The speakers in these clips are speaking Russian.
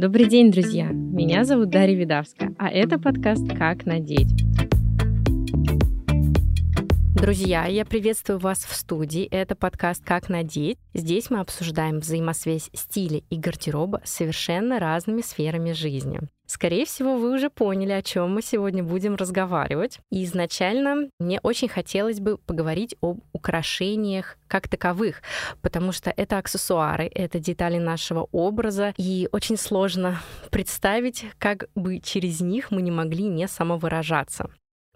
Добрый день, друзья! Меня зовут Дарья Видавска, а это подкаст «Как надеть». Друзья, я приветствую вас в студии. Это подкаст «Как надеть». Здесь мы обсуждаем взаимосвязь стиля и гардероба с совершенно разными сферами жизни. Скорее всего, вы уже поняли, о чем мы сегодня будем разговаривать. И изначально мне очень хотелось бы поговорить об украшениях как таковых, потому что это аксессуары, это детали нашего образа, и очень сложно представить, как бы через них мы не могли не самовыражаться.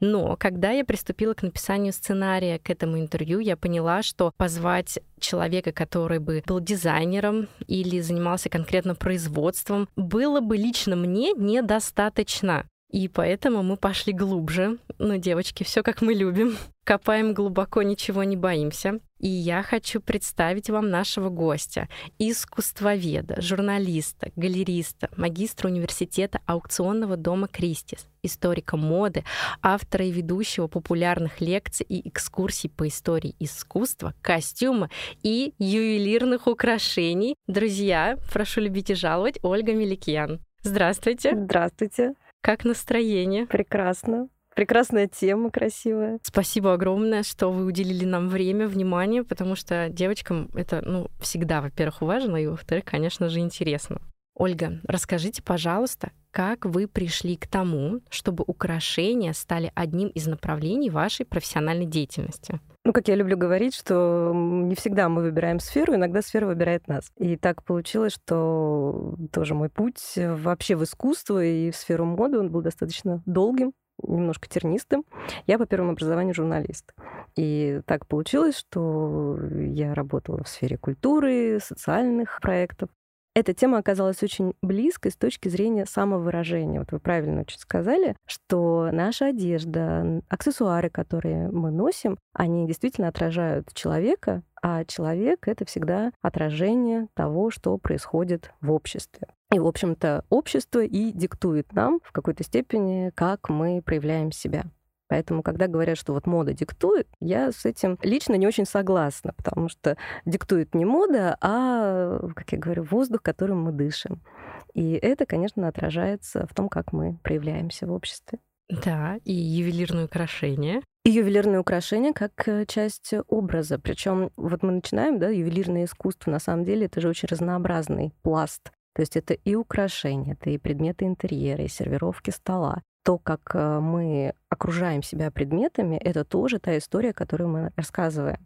Но когда я приступила к написанию сценария к этому интервью, я поняла, что позвать человека, который бы был дизайнером или занимался конкретно производством, было бы лично мне недостаточно. И поэтому мы пошли глубже. Ну, девочки, все как мы любим. Копаем глубоко, ничего не боимся. И я хочу представить вам нашего гостя, искусствоведа, журналиста, галериста, магистра университета аукционного дома Кристис, историка моды, автора и ведущего популярных лекций и экскурсий по истории искусства, костюма и ювелирных украшений. Друзья, прошу любить и жаловать, Ольга Меликьян. Здравствуйте. Здравствуйте. Как настроение? Прекрасно. Прекрасная тема, красивая. Спасибо огромное, что вы уделили нам время, внимание, потому что девочкам это, ну, всегда, во-первых, важно, и, во-вторых, конечно же, интересно. Ольга, расскажите, пожалуйста, как вы пришли к тому, чтобы украшения стали одним из направлений вашей профессиональной деятельности? Ну, как я люблю говорить, что не всегда мы выбираем сферу, иногда сфера выбирает нас. И так получилось, что тоже мой путь вообще в искусство и в сферу моды, он был достаточно долгим, немножко тернистым. Я по первому образованию журналист. И так получилось, что я работала в сфере культуры, социальных проектов. Эта тема оказалась очень близкой с точки зрения самовыражения. Вот вы правильно очень сказали, что наша одежда, аксессуары, которые мы носим, они действительно отражают человека, а человек — это всегда отражение того, что происходит в обществе. И, в общем-то, общество и диктует нам в какой-то степени, как мы проявляем себя. Поэтому, когда говорят, что вот мода диктует, я с этим лично не очень согласна, потому что диктует не мода, а, как я говорю, воздух, которым мы дышим. И это, конечно, отражается в том, как мы проявляемся в обществе. Да, и ювелирные украшения. И ювелирные украшения как э, часть образа. Причем вот мы начинаем, да, ювелирное искусство, на самом деле это же очень разнообразный пласт то есть это и украшения, это и предметы интерьера, и сервировки стола, то, как э, мы окружаем себя предметами, это тоже та история, которую мы рассказываем.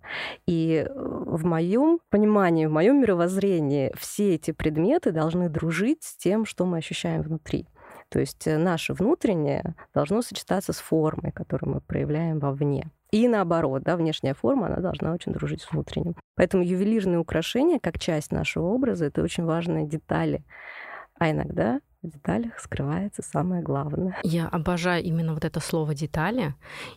И э, в моем понимании, в моем мировоззрении все эти предметы должны дружить с тем, что мы ощущаем внутри. То есть э, наше внутреннее должно сочетаться с формой, которую мы проявляем вовне. И наоборот, да, внешняя форма, она должна очень дружить с внутренним. Поэтому ювелирные украшения, как часть нашего образа, это очень важные детали. А иногда в деталях скрывается самое главное. Я обожаю именно вот это слово детали.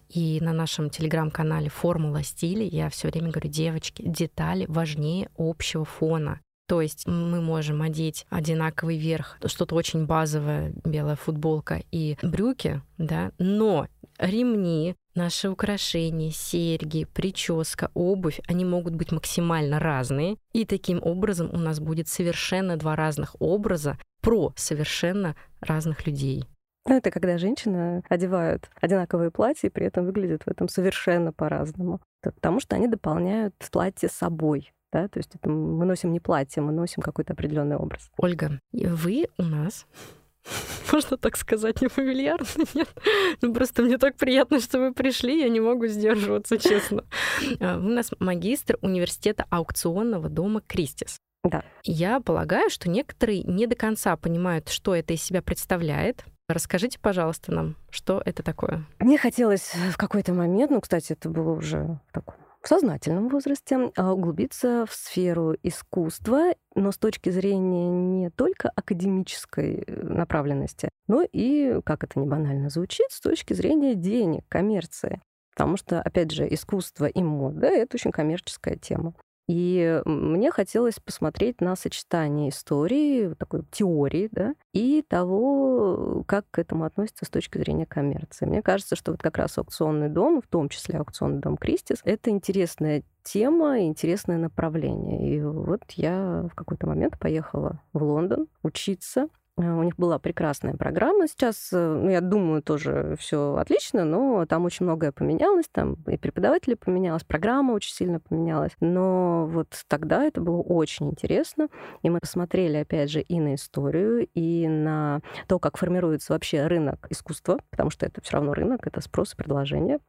И на нашем телеграм-канале Формула стиля я все время говорю, девочки, детали важнее общего фона. То есть мы можем одеть одинаковый верх, что-то очень базовое, белая футболка и брюки, да, но ремни, наши украшения, серьги, прическа, обувь, они могут быть максимально разные. И таким образом у нас будет совершенно два разных образа про совершенно разных людей. Ну, это когда женщины одевают одинаковые платья и при этом выглядят в этом совершенно по-разному. Потому что они дополняют платье собой. Да? То есть это мы носим не платье, мы носим какой-то определенный образ. Ольга, вы у нас можно так сказать, не фамильярно, нет? Ну, просто мне так приятно, что вы пришли, я не могу сдерживаться, честно. А, у нас магистр университета аукционного дома Кристис. Да. Я полагаю, что некоторые не до конца понимают, что это из себя представляет. Расскажите, пожалуйста, нам, что это такое. Мне хотелось в какой-то момент, ну, кстати, это было уже в таком в сознательном возрасте а, углубиться в сферу искусства, но с точки зрения не только академической э, направленности, но и, как это не банально звучит, с точки зрения денег, коммерции. Потому что, опять же, искусство и мода — это очень коммерческая тема. И мне хотелось посмотреть на сочетание истории, такой теории, да, и того, как к этому относится с точки зрения коммерции. Мне кажется, что вот как раз аукционный дом, в том числе аукционный дом Кристис, это интересная тема, интересное направление. И вот я в какой-то момент поехала в Лондон учиться у них была прекрасная программа. Сейчас, э, ну, я думаю, тоже все отлично, но там очень многое поменялось. Там и преподаватели поменялось, программа очень сильно поменялась. Но вот тогда это было очень интересно. И мы посмотрели, опять же, и на историю, и на то, как формируется вообще рынок искусства, потому что это все равно рынок, это спрос и предложение.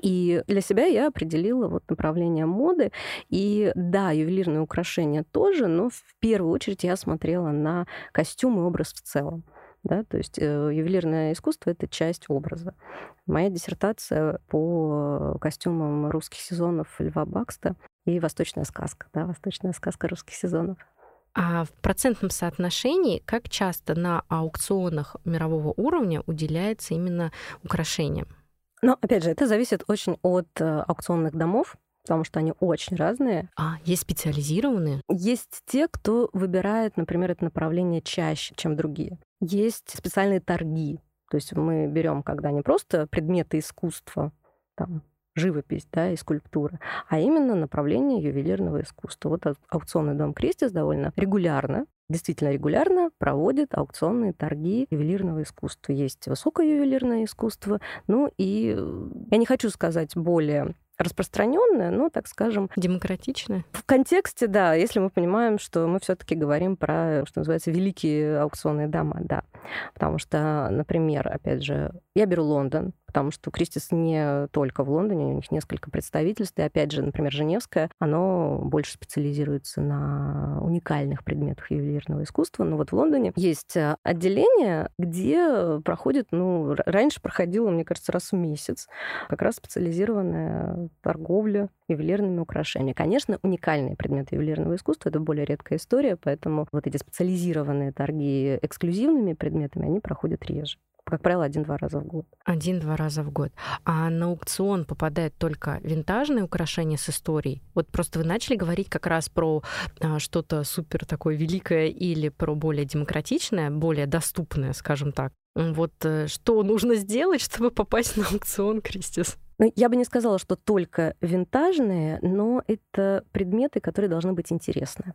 И для себя я определила вот направление моды. И да, ювелирные украшения тоже, но в первую очередь я смотрела на костюм и образ в целом. Да, то есть э, ювелирное искусство — это часть образа. Моя диссертация по костюмам русских сезонов Льва Бакста и «Восточная сказка», да, «Восточная сказка русских сезонов». А в процентном соотношении как часто на аукционах мирового уровня уделяется именно украшениям? Но, опять же, это зависит очень от э, аукционных домов, потому что они очень разные. А, есть специализированные? Есть те, кто выбирает, например, это направление чаще, чем другие. Есть специальные торги. То есть мы берем, когда не просто предметы искусства, там, живопись да, и скульптура, а именно направление ювелирного искусства. Вот аукционный дом Кристис довольно регулярно действительно регулярно проводит аукционные торги ювелирного искусства. Есть высокое ювелирное искусство, ну и э, я не хочу сказать более распространенное, но, так скажем... Демократичное? В контексте, да, если мы понимаем, что мы все таки говорим про, что называется, великие аукционные дома, да. Потому что, например, опять же, я беру Лондон, потому что Кристис не только в Лондоне, у них несколько представительств, и опять же, например, Женевское, оно больше специализируется на уникальных предметах ювелирного искусства, но вот в Лондоне есть э, отделение, где проходит, ну, раньше проходило, мне кажется, раз в месяц, как раз специализированная торговля ювелирными украшениями. Конечно, уникальные предметы ювелирного искусства — это более редкая история, поэтому вот эти специализированные торги эксклюзивными предметами, они проходят реже как правило, один-два раза в год. Один-два раза в год. А на аукцион попадают только винтажные украшения с историей? Вот просто вы начали говорить как раз про а, что-то супер такое великое или про более демократичное, более доступное, скажем так. Вот э, что нужно сделать, чтобы попасть на аукцион, Кристис? Ну, я бы не сказала, что только винтажные, но это предметы, которые должны быть интересны.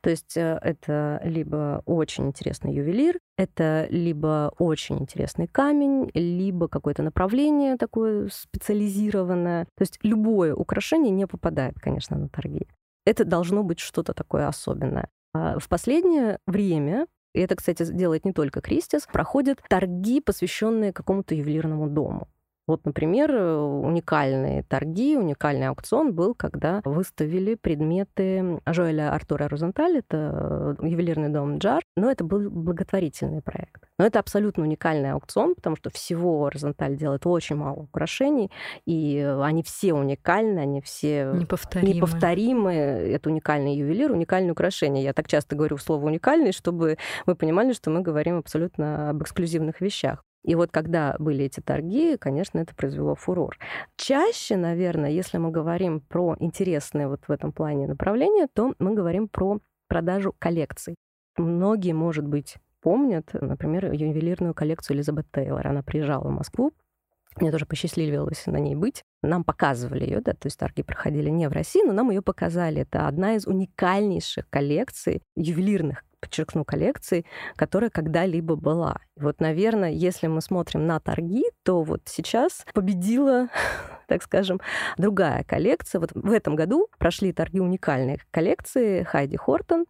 То есть э, это либо очень интересный ювелир, это либо очень интересный камень, либо какое-то направление такое специализированное. То есть любое украшение не попадает, конечно, на торги. Это должно быть что-то такое особенное. А в последнее время и это, кстати, делает не только Кристис, проходят торги, посвященные какому-то ювелирному дому. Вот, например, уникальные торги, уникальный аукцион был, когда выставили предметы Жоэля Артура Розенталь, это ювелирный дом Джар, но это был благотворительный проект. Но это абсолютно уникальный аукцион, потому что всего Розенталь делает очень мало украшений, и они все уникальны, они все неповторимы. неповторимы. Это уникальный ювелир, уникальные украшения. Я так часто говорю слово «уникальный», чтобы вы понимали, что мы говорим абсолютно об эксклюзивных вещах. И вот когда были эти торги, конечно, это произвело фурор. Чаще, наверное, если мы говорим про интересные вот в этом плане направления, то мы говорим про продажу коллекций. Многие, может быть, помнят, например, ювелирную коллекцию Элизабет Тейлор. Она приезжала в Москву, мне тоже посчастливилось на ней быть. Нам показывали ее, да, то есть торги проходили не в России, но нам ее показали. Это одна из уникальнейших коллекций ювелирных подчеркну, коллекции, которая когда-либо была. И вот, наверное, если мы смотрим на торги, то вот сейчас победила, так скажем, другая коллекция. Вот в этом году прошли торги уникальной коллекции Хайди Хортон,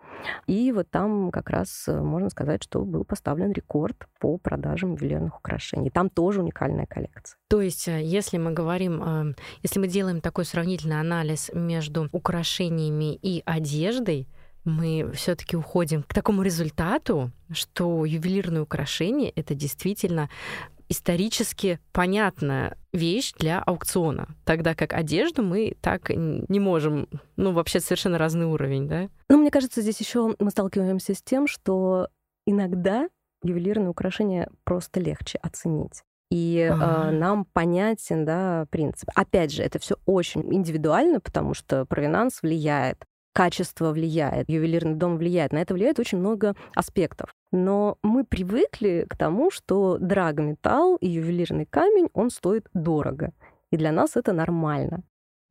и вот там как раз э, можно сказать, что был поставлен рекорд по продажам ювелирных украшений. Там тоже уникальная коллекция. То есть, э, если мы говорим, э, если мы делаем такой сравнительный анализ между украшениями и одеждой, мы все-таки уходим к такому результату, что ювелирное украшение это действительно исторически понятная вещь для аукциона, тогда как одежду мы так не можем, ну вообще совершенно разный уровень, да? Ну мне кажется, здесь еще мы сталкиваемся с тем, что иногда ювелирное украшение просто легче оценить и ага. э, нам понятен да, принцип. Опять же, это все очень индивидуально, потому что провинанс влияет качество влияет, ювелирный дом влияет. На это влияет очень много аспектов. Но мы привыкли к тому, что драгметалл и ювелирный камень, он стоит дорого. И для нас это нормально.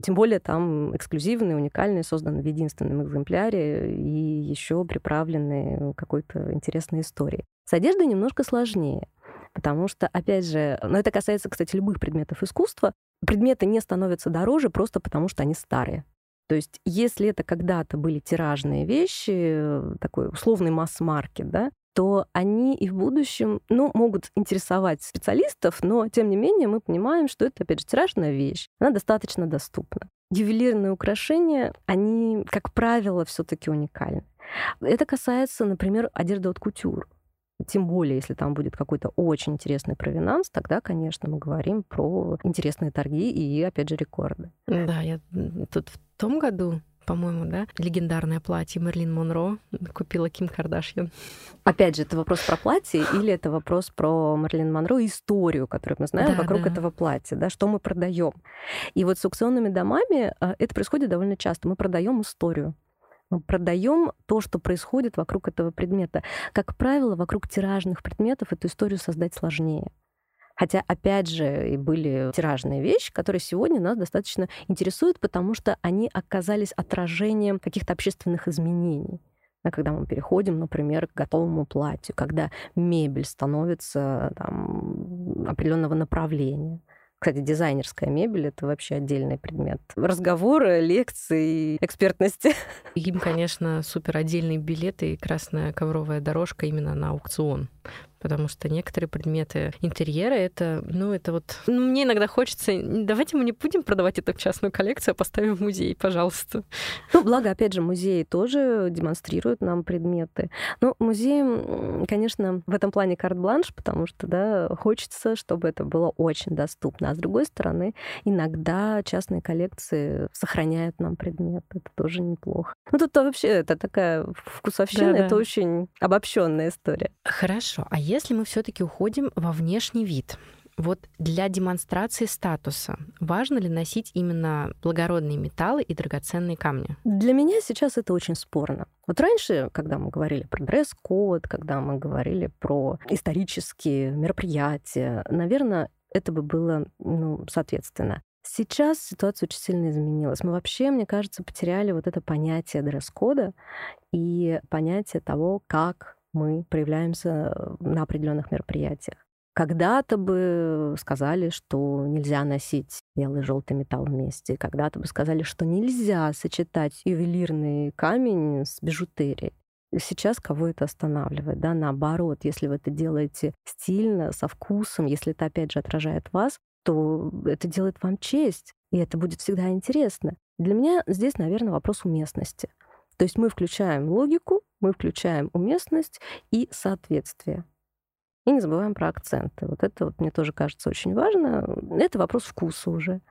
Тем более там эксклюзивные, уникальные, созданы в единственном экземпляре и еще приправлены какой-то интересной историей. С одеждой немножко сложнее, потому что, опять же, но это касается, кстати, любых предметов искусства, предметы не становятся дороже просто потому, что они старые. То есть, если это когда-то были тиражные вещи, такой условный масс-маркет, да, то они и в будущем, ну, могут интересовать специалистов, но, тем не менее, мы понимаем, что это, опять же, тиражная вещь. Она достаточно доступна. Ювелирные украшения, они, как правило, все таки уникальны. Это касается, например, одежды от кутюр. Тем более, если там будет какой-то очень интересный провинанс, тогда, конечно, мы говорим про интересные торги и, опять же, рекорды. Да, я тут в том году по-моему, да, легендарное платье Мерлин Монро купила Ким Кардашьян. Опять же, это вопрос про платье или это вопрос про Мерлин Монро и историю, которую мы знаем да, вокруг да. этого платья, да, что мы продаем. И вот с аукционными домами а, это происходит довольно часто. Мы продаем историю. Мы продаем то, что происходит вокруг этого предмета. Как правило, вокруг тиражных предметов эту историю создать сложнее. Хотя, опять же, и были тиражные вещи, которые сегодня нас достаточно интересуют, потому что они оказались отражением каких-то общественных изменений когда мы переходим, например, к готовому платью, когда мебель становится там, определенного направления. Кстати, дизайнерская мебель — это вообще отдельный предмет. Разговоры, лекции, экспертности. Им, конечно, супер отдельные билеты и красная ковровая дорожка именно на аукцион потому что некоторые предметы интерьера это, ну, это вот... Ну, мне иногда хочется, давайте мы не будем продавать эту частную коллекцию, а поставим в музей, пожалуйста. Ну, благо, опять же, музеи тоже демонстрируют нам предметы. Ну, музей, конечно, в этом плане карт-бланш, потому что, да, хочется, чтобы это было очень доступно. А с другой стороны, иногда частные коллекции сохраняют нам предметы. Это тоже неплохо. Ну, тут вообще это такая вкусовщина, да, да. это очень обобщенная история. Хорошо. А если мы все-таки уходим во внешний вид, вот для демонстрации статуса важно ли носить именно благородные металлы и драгоценные камни? Для меня сейчас это очень спорно. Вот раньше, когда мы говорили про дресс-код, когда мы говорили про исторические мероприятия, наверное, это бы было ну, соответственно. Сейчас ситуация очень сильно изменилась. Мы вообще, мне кажется, потеряли вот это понятие дресс-кода и понятие того, как мы проявляемся э, на определенных мероприятиях. Когда-то бы сказали, что нельзя носить белый и желтый металл вместе. Когда-то бы сказали, что нельзя сочетать ювелирный камень с бижутерией. Сейчас кого это останавливает? Да, наоборот, если вы это делаете стильно, со вкусом, если это опять же отражает вас, то это делает вам честь, и это будет всегда интересно. Для меня здесь, наверное, вопрос уместности. То есть мы включаем логику, мы включаем уместность и соответствие. И не забываем про акценты. Вот это вот мне тоже кажется очень важно. Это вопрос вкуса уже.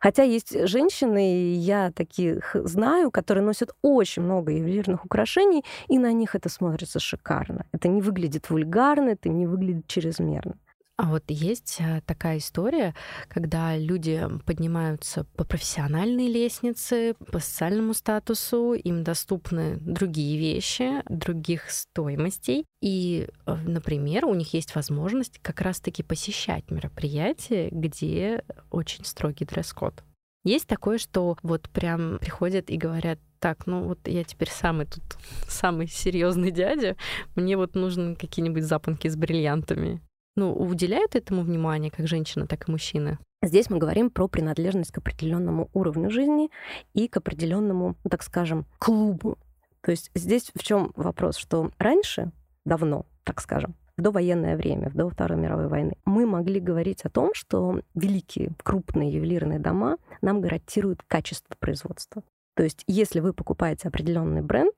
Хотя есть женщины, я таких знаю, которые носят очень много ювелирных украшений, и на них это смотрится шикарно. Это не выглядит вульгарно, это не выглядит чрезмерно. А вот есть э, такая история, когда люди поднимаются по профессиональной лестнице, по социальному статусу, им доступны другие вещи, других стоимостей. И, э, например, у них есть возможность как раз-таки посещать мероприятия, где очень строгий дресс-код. Есть такое, что вот прям приходят и говорят, так, ну вот я теперь самый тут самый серьезный дядя, мне вот нужны какие-нибудь запонки с бриллиантами ну, уделяют этому внимание как женщина, так и мужчины? Здесь мы говорим про принадлежность к определенному уровню жизни и к определенному, ну, так скажем, клубу. То есть здесь в чем вопрос, что раньше, давно, так скажем, в довоенное время, в до Второй мировой войны, мы могли говорить о том, что великие крупные ювелирные дома нам гарантируют качество производства. То есть если вы покупаете определенный бренд,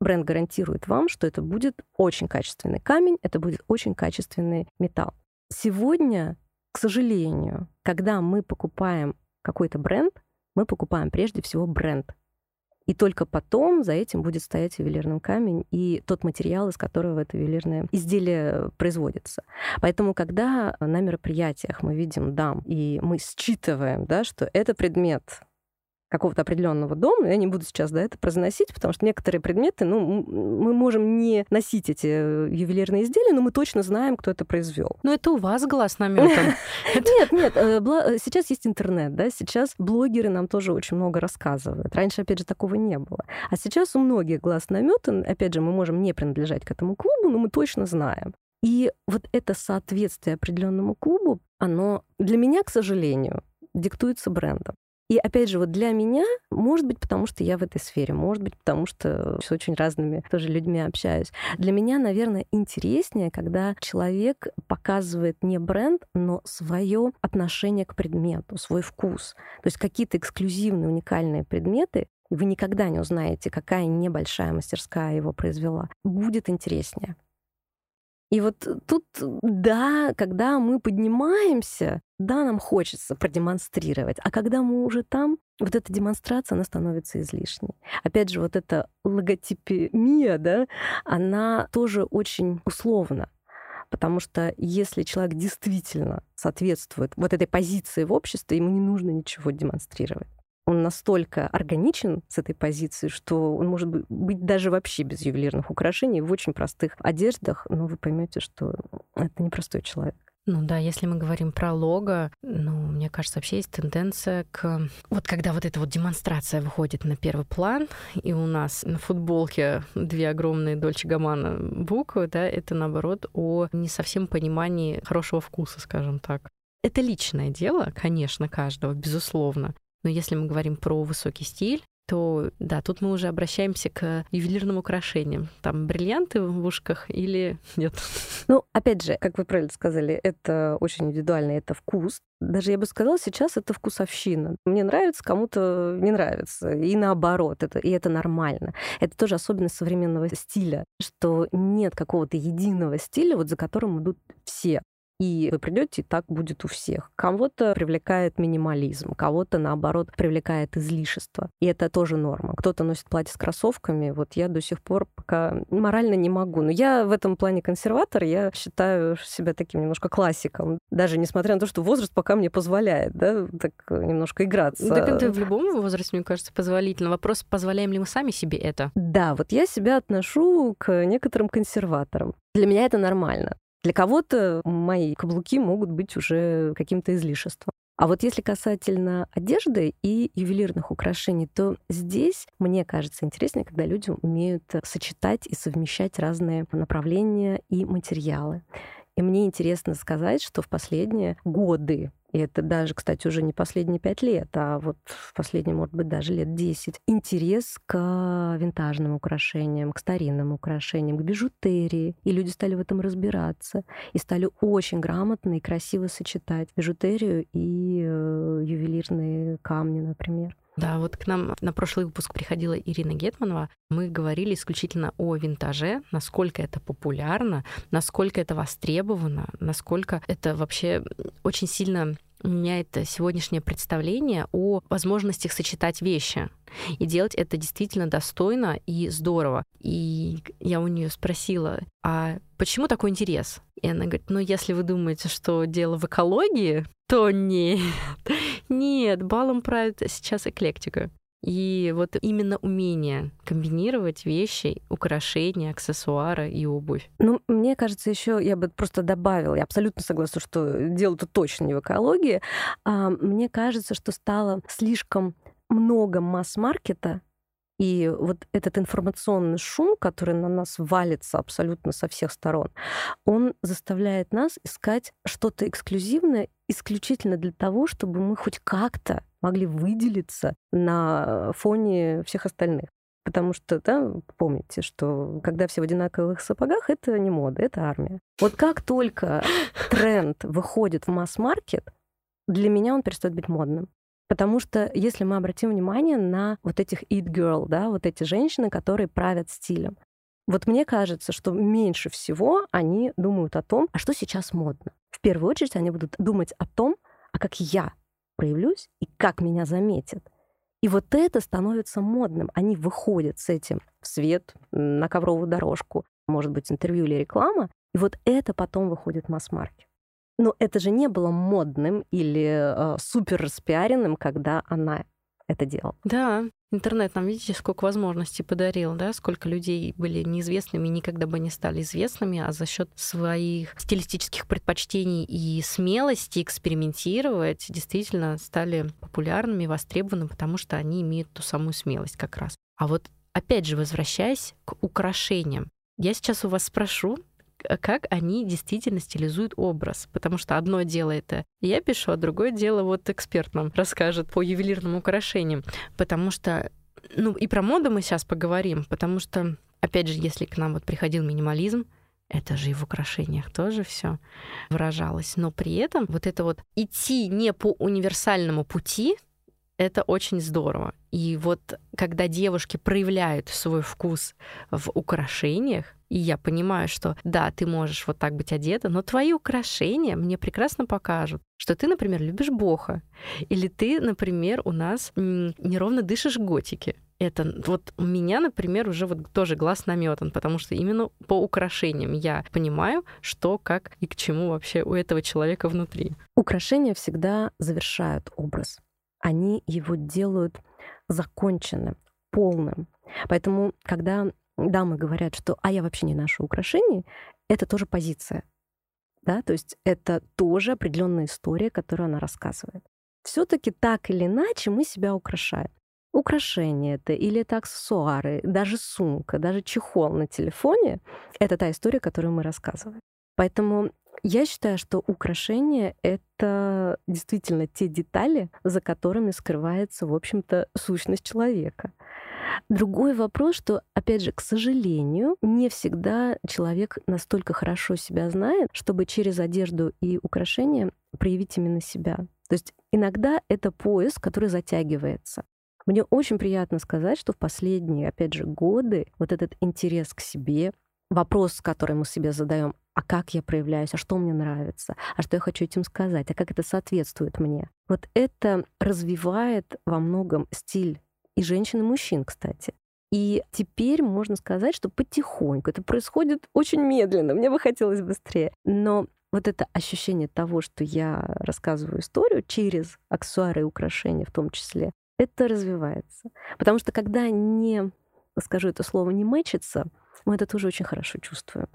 бренд гарантирует вам, что это будет очень качественный камень, это будет очень качественный металл. Сегодня, к сожалению, когда мы покупаем какой-то бренд, мы покупаем прежде всего бренд. И только потом за этим будет стоять ювелирный камень и тот материал, из которого это ювелирное изделие производится. Поэтому, когда на мероприятиях мы видим дам, и мы считываем, да, что это предмет какого-то определенного дома, я не буду сейчас да, это произносить, потому что некоторые предметы, ну, мы можем не носить эти э, ювелирные изделия, но мы точно знаем, кто это произвел. Ну, это у вас глаз наметан. Нет, нет, э, э, сейчас есть интернет, да, сейчас блогеры нам тоже очень много рассказывают. Раньше, опять же, такого не было. А сейчас у многих глаз наметан, опять же, мы можем не принадлежать к этому клубу, но мы точно знаем. И вот это соответствие определенному клубу, оно для меня, к сожалению, диктуется брендом. И опять же, вот для меня, может быть, потому что я в этой сфере, может быть, потому что с очень разными тоже людьми общаюсь. Для меня, наверное, интереснее, когда человек показывает не бренд, но свое отношение к предмету, свой вкус. То есть какие-то эксклюзивные, уникальные предметы, вы никогда не узнаете, какая небольшая мастерская его произвела. Будет интереснее. И вот тут, да, когда мы поднимаемся, да, нам хочется продемонстрировать, а когда мы уже там, вот эта демонстрация, она становится излишней. Опять же, вот эта логотипемия, да, она тоже очень условна. Потому что если человек действительно соответствует вот этой позиции в обществе, ему не нужно ничего демонстрировать он настолько органичен с этой позиции, что он может быть даже вообще без ювелирных украшений, в очень простых одеждах, но вы поймете, что это непростой человек. Ну да, если мы говорим про лого, ну, мне кажется, вообще есть тенденция к... Вот когда вот эта вот демонстрация выходит на первый план, и у нас на футболке две огромные Дольче Гамана буквы, да, это наоборот о не совсем понимании хорошего вкуса, скажем так. Это личное дело, конечно, каждого, безусловно. Но если мы говорим про высокий стиль, то да, тут мы уже обращаемся к ювелирным украшениям. Там бриллианты в ушках или нет? Ну, опять же, как вы правильно сказали, это очень индивидуально, это вкус. Даже я бы сказала, сейчас это вкусовщина. Мне нравится, кому-то не нравится. И наоборот, это, и это нормально. Это тоже особенность современного стиля, что нет какого-то единого стиля, вот за которым идут все и вы придете, и так будет у всех. Кого-то привлекает минимализм, кого-то, наоборот, привлекает излишество. И это тоже норма. Кто-то носит платье с кроссовками, вот я до сих пор пока морально не могу. Но я в этом плане консерватор, я считаю себя таким немножко классиком. Даже несмотря на то, что возраст пока мне позволяет, да, так немножко играться. Так это в любом возрасте, мне кажется, позволительно. Вопрос, позволяем ли мы сами себе это? Да, вот я себя отношу к некоторым консерваторам. Для меня это нормально. Для кого-то мои каблуки могут быть уже каким-то излишеством. А вот если касательно одежды и ювелирных украшений, то здесь, мне кажется, интереснее, когда люди умеют сочетать и совмещать разные направления и материалы. И мне интересно сказать, что в последние годы и это даже, кстати, уже не последние пять лет, а вот последние, может быть, даже лет десять. Интерес к винтажным украшениям, к старинным украшениям, к бижутерии. И люди стали в этом разбираться. И стали очень грамотно и красиво сочетать бижутерию и э, ювелирные камни, например. Да, вот к нам на прошлый выпуск приходила Ирина Гетманова. Мы говорили исключительно о винтаже, насколько это популярно, насколько это востребовано, насколько это вообще очень сильно меняет сегодняшнее представление о возможностях сочетать вещи. И делать это действительно достойно и здорово. И я у нее спросила, а почему такой интерес? И она говорит, ну если вы думаете, что дело в экологии, то нет. Нет, балом правит сейчас эклектика. И вот именно умение комбинировать вещи, украшения, аксессуары и обувь. Ну, мне кажется, еще я бы просто добавила, я абсолютно согласна, что дело тут точно не в экологии. А мне кажется, что стало слишком много масс-маркета, и вот этот информационный шум, который на нас валится абсолютно со всех сторон, он заставляет нас искать что-то эксклюзивное исключительно для того, чтобы мы хоть как-то могли выделиться на фоне всех остальных. Потому что, да, помните, что когда все в одинаковых сапогах, это не мода, это армия. Вот как только тренд выходит в масс-маркет, для меня он перестает быть модным. Потому что если мы обратим внимание на вот этих it girl, да, вот эти женщины, которые правят стилем, вот мне кажется, что меньше всего они думают о том, а что сейчас модно. В первую очередь они будут думать о том, а как я проявлюсь и как меня заметят. И вот это становится модным. Они выходят с этим в свет, на ковровую дорожку, может быть, интервью или реклама, и вот это потом выходит в масс-маркет. Но это же не было модным или э, супер распиаренным, когда она это делал. Да, интернет нам, видите, сколько возможностей подарил, да, сколько людей были неизвестными, никогда бы не стали известными, а за счет своих стилистических предпочтений и смелости экспериментировать действительно стали популярными, востребованными, потому что они имеют ту самую смелость как раз. А вот опять же, возвращаясь к украшениям, я сейчас у вас спрошу, как они действительно стилизуют образ. Потому что одно дело это я пишу, а другое дело вот эксперт нам расскажет по ювелирным украшениям. Потому что, ну и про моду мы сейчас поговорим, потому что, опять же, если к нам вот приходил минимализм, это же и в украшениях тоже все выражалось. Но при этом вот это вот идти не по универсальному пути, это очень здорово. И вот когда девушки проявляют свой вкус в украшениях, и я понимаю, что да, ты можешь вот так быть одета, но твои украшения мне прекрасно покажут, что ты, например, любишь Боха, или ты, например, у нас неровно дышишь готики. Это вот у меня, например, уже вот тоже глаз наметан, потому что именно по украшениям я понимаю, что, как и к чему вообще у этого человека внутри. Украшения всегда завершают образ они его делают законченным, полным. Поэтому, когда дамы говорят, что «а я вообще не ношу украшений», это тоже позиция. Да? То есть это тоже определенная история, которую она рассказывает. Все-таки так или иначе мы себя украшаем. Украшения это или это аксессуары, даже сумка, даже чехол на телефоне — это та история, которую мы рассказываем. Поэтому я считаю, что украшения — это действительно те детали, за которыми скрывается, в общем-то, сущность человека. Другой вопрос, что, опять же, к сожалению, не всегда человек настолько хорошо себя знает, чтобы через одежду и украшения проявить именно себя. То есть иногда это пояс, который затягивается. Мне очень приятно сказать, что в последние, опять же, годы вот этот интерес к себе, вопрос, который мы себе задаем, а как я проявляюсь, а что мне нравится, а что я хочу этим сказать, а как это соответствует мне. Вот это развивает во многом стиль и женщин, и мужчин, кстати. И теперь можно сказать, что потихоньку это происходит очень медленно, мне бы хотелось быстрее. Но вот это ощущение того, что я рассказываю историю через аксессуары и украшения в том числе, это развивается. Потому что когда не, скажу это слово, не мэчится, мы это тоже очень хорошо чувствуем.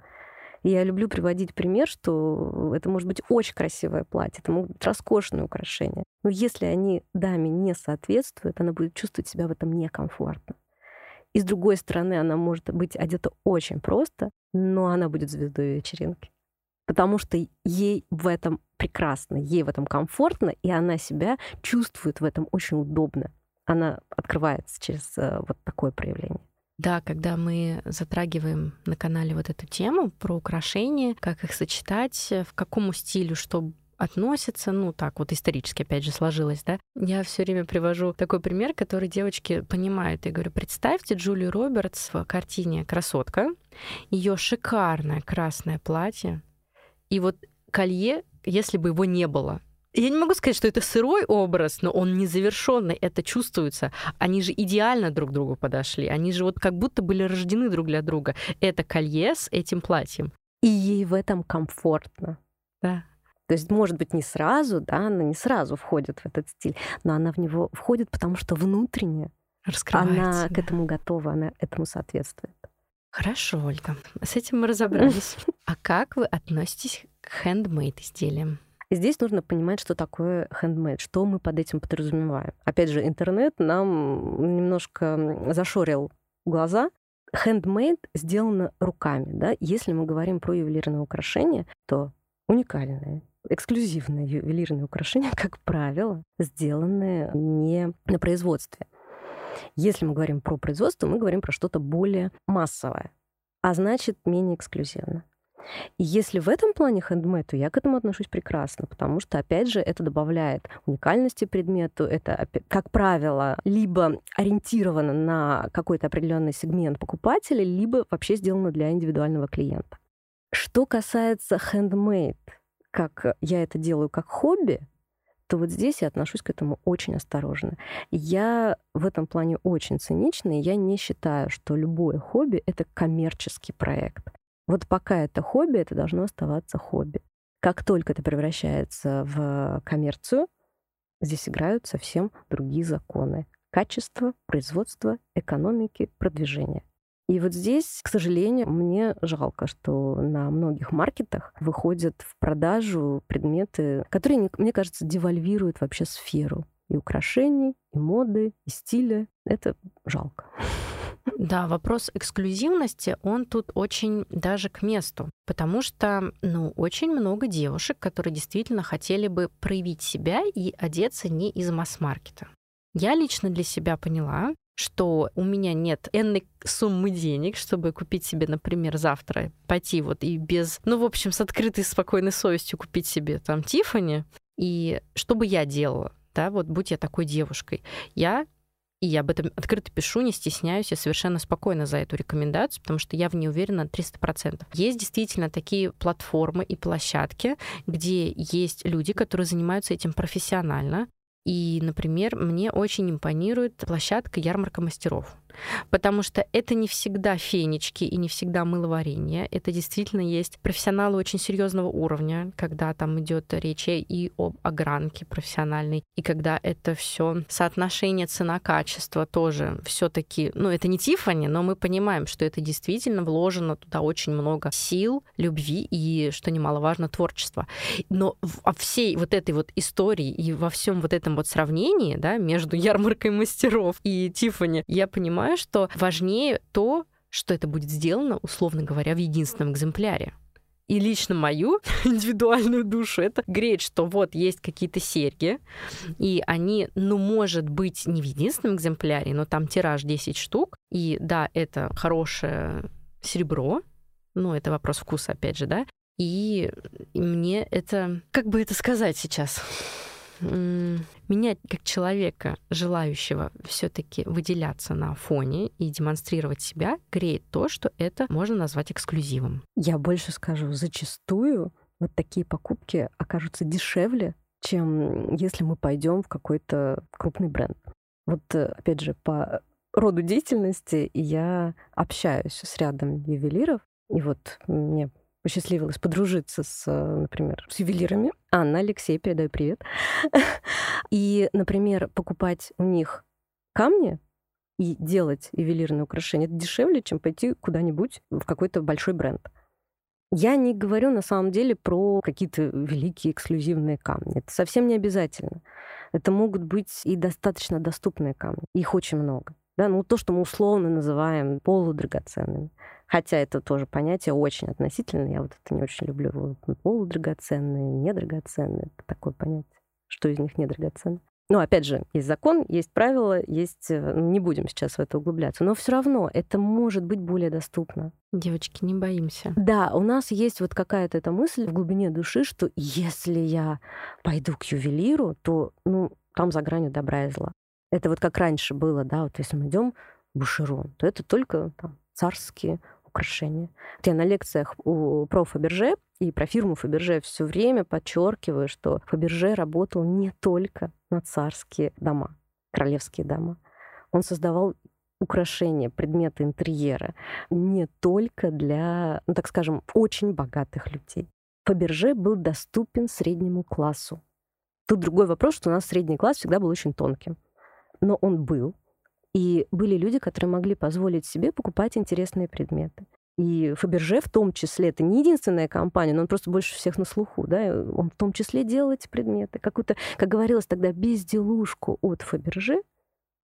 Я люблю приводить пример, что это может быть очень красивое платье, это могут быть роскошные украшения. Но если они даме не соответствуют, она будет чувствовать себя в этом некомфортно. И с другой стороны, она может быть одета очень просто, но она будет звездой вечеринки. Потому что ей в этом прекрасно, ей в этом комфортно, и она себя чувствует в этом очень удобно. Она открывается через э, вот такое проявление. Да, когда мы затрагиваем на канале вот эту тему про украшения, как их сочетать, в какому стилю что относится, ну так вот исторически опять же сложилось, да. Я все время привожу такой пример, который девочки понимают. Я говорю, представьте Джулию Робертс в картине «Красотка», ее шикарное красное платье, и вот колье, если бы его не было, я не могу сказать, что это сырой образ, но он незавершенный, это чувствуется. Они же идеально друг к другу подошли. Они же вот как будто были рождены друг для друга. Это колье с этим платьем. И ей в этом комфортно. Да. То есть, может быть, не сразу, да, она не сразу входит в этот стиль, но она в него входит, потому что внутренне она да. к этому готова, она этому соответствует. Хорошо, Ольга, с этим мы разобрались. А как вы относитесь к хендмейд изделиям? Здесь нужно понимать, что такое handmade, что мы под этим подразумеваем. Опять же, интернет нам немножко зашорил глаза. Handmade сделано руками. Да? Если мы говорим про ювелирные украшения, то уникальные, эксклюзивные ювелирные украшения, как правило, сделаны не на производстве. Если мы говорим про производство, мы говорим про что-то более массовое, а значит менее эксклюзивно. И если в этом плане хендмейд, то я к этому отношусь прекрасно, потому что, опять же, это добавляет уникальности предмету, это, как правило, либо ориентировано на какой-то определенный сегмент покупателей, либо вообще сделано для индивидуального клиента. Что касается хендмейд, как я это делаю как хобби, то вот здесь я отношусь к этому очень осторожно. Я в этом плане очень цинична, и я не считаю, что любое хобби — это коммерческий проект. Вот пока это хобби, это должно оставаться хобби. Как только это превращается в коммерцию, здесь играют совсем другие законы. качества, производства, экономики, продвижения. И вот здесь, к сожалению, мне жалко, что на многих маркетах выходят в продажу предметы, которые, мне кажется, девальвируют вообще сферу и украшений, и моды, и стиля. Это жалко. Да, вопрос эксклюзивности, он тут очень даже к месту, потому что, ну, очень много девушек, которые действительно хотели бы проявить себя и одеться не из масс-маркета. Я лично для себя поняла, что у меня нет энной суммы денег, чтобы купить себе, например, завтра пойти вот и без, ну, в общем, с открытой спокойной совестью купить себе там Тифани. И что бы я делала, да, вот будь я такой девушкой, я и я об этом открыто пишу, не стесняюсь, я совершенно спокойно за эту рекомендацию, потому что я в ней уверена на 300%. Есть действительно такие платформы и площадки, где есть люди, которые занимаются этим профессионально, и, например, мне очень импонирует площадка ярмарка мастеров. Потому что это не всегда фенечки и не всегда мыловарение. Это действительно есть профессионалы очень серьезного уровня, когда там идет речь и об огранке профессиональной, и когда это все соотношение цена-качество тоже все-таки, ну, это не Тифани, но мы понимаем, что это действительно вложено туда очень много сил, любви и, что немаловажно, творчества. Но во всей вот этой вот истории и во всем вот этом вот сравнении, да, между ярмаркой мастеров и Тифани, я понимаю, понимаю, что важнее то, что это будет сделано, условно говоря, в единственном экземпляре. И лично мою индивидуальную душу это греет, что вот есть какие-то серьги, и они, ну, может быть, не в единственном экземпляре, но там тираж 10 штук, и да, это хорошее серебро, ну, это вопрос вкуса, опять же, да, и мне это, как бы это сказать сейчас, меня как человека, желающего все-таки выделяться на фоне и демонстрировать себя, греет то, что это можно назвать эксклюзивом. Я больше скажу, зачастую вот такие покупки окажутся дешевле, чем если мы пойдем в какой-то крупный бренд. Вот э, опять же, по роду деятельности я общаюсь с рядом ювелиров, и вот мне посчастливилось подружиться с, например, с ювелирами. Анна, Алексей, передаю привет. И, например, покупать у них камни и делать ювелирные украшения, это дешевле, чем пойти куда-нибудь в какой-то большой бренд. Я не говорю на самом деле про какие-то великие эксклюзивные камни. Это совсем не обязательно. Это могут быть и достаточно доступные камни. Их очень много. Да, ну то, что мы условно называем полудрагоценными. Хотя это тоже понятие очень относительное. Я вот это не очень люблю. Полудрагоценные, недрагоценные. Это такое понятие. Что из них недрагоценно? Ну, опять же, есть закон, есть правила, есть... Э, не будем сейчас в это углубляться. Но все равно это может быть более доступно. Девочки, не боимся. Да, у нас есть вот какая-то эта мысль в глубине души, что если я пойду к ювелиру, то, ну, там за гранью добра и зла. Это вот как раньше было, да, вот если мы идем в Бушерон, то это только там, царские украшения. Вот я на лекциях у про Фаберже и про фирму Фаберже все время подчеркиваю, что Фаберже работал не только на царские дома, королевские дома. Он создавал украшения, предметы интерьера не только для, ну, так скажем, очень богатых людей. Фаберже был доступен среднему классу. Тут другой вопрос, что у нас средний класс всегда был очень тонким. Но он был, и были люди, которые могли позволить себе покупать интересные предметы. И Фаберже в том числе, это не единственная компания, но он просто больше всех на слуху, да, он в том числе делал эти предметы. Какую-то, как говорилось тогда, безделушку от Фаберже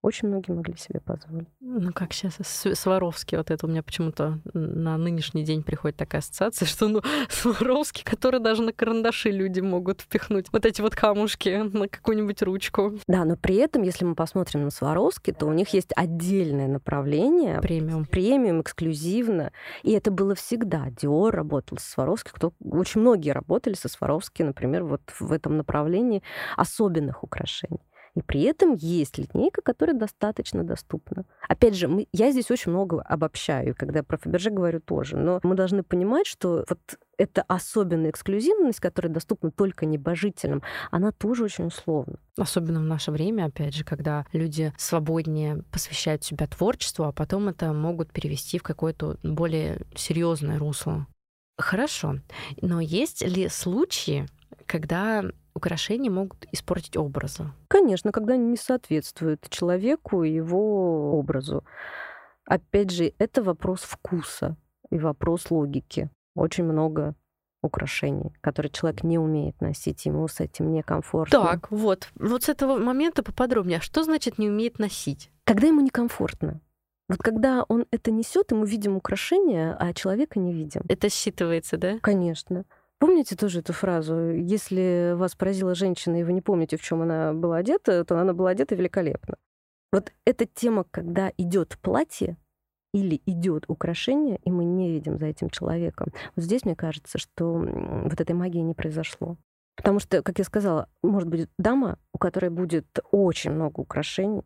очень многие могли себе позволить. Ну, как сейчас, Сваровский, вот это у меня почему-то на нынешний день приходит такая ассоциация, что, ну, Сваровский, который даже на карандаши люди могут впихнуть вот эти вот камушки на какую-нибудь ручку. Да, но при этом, если мы посмотрим на Сваровский, то у них есть отдельное направление. Премиум. Премиум, эксклюзивно. И это было всегда. Диор работал со Сваровски, кто... очень многие работали со Сваровски, например, вот в этом направлении особенных украшений. И при этом есть линейка, которая достаточно доступна. Опять же, мы, я здесь очень много обобщаю, когда про Фаберже говорю тоже, но мы должны понимать, что вот эта особенная эксклюзивность, которая доступна только небожителям, она тоже очень условна. Особенно в наше время, опять же, когда люди свободнее посвящают себя творчеству, а потом это могут перевести в какое-то более серьезное русло. Хорошо. Но есть ли случаи, когда украшения могут испортить образы? Конечно, когда они не соответствуют человеку и его образу. Опять же, это вопрос вкуса и вопрос логики. Очень много украшений, которые человек не умеет носить, ему с этим некомфортно. Так, вот. Вот с этого момента поподробнее. А что значит не умеет носить? Когда ему некомфортно. Вот когда он это несет, и мы видим украшения, а человека не видим. Это считывается, да? Конечно. Помните тоже эту фразу? Если вас поразила женщина, и вы не помните, в чем она была одета, то она была одета великолепно. Вот эта тема, когда идет платье, или идет украшение, и мы не видим за этим человеком. Вот здесь, мне кажется, что вот этой магии не произошло. Потому что, как я сказала, может быть дама, у которой будет очень много украшений,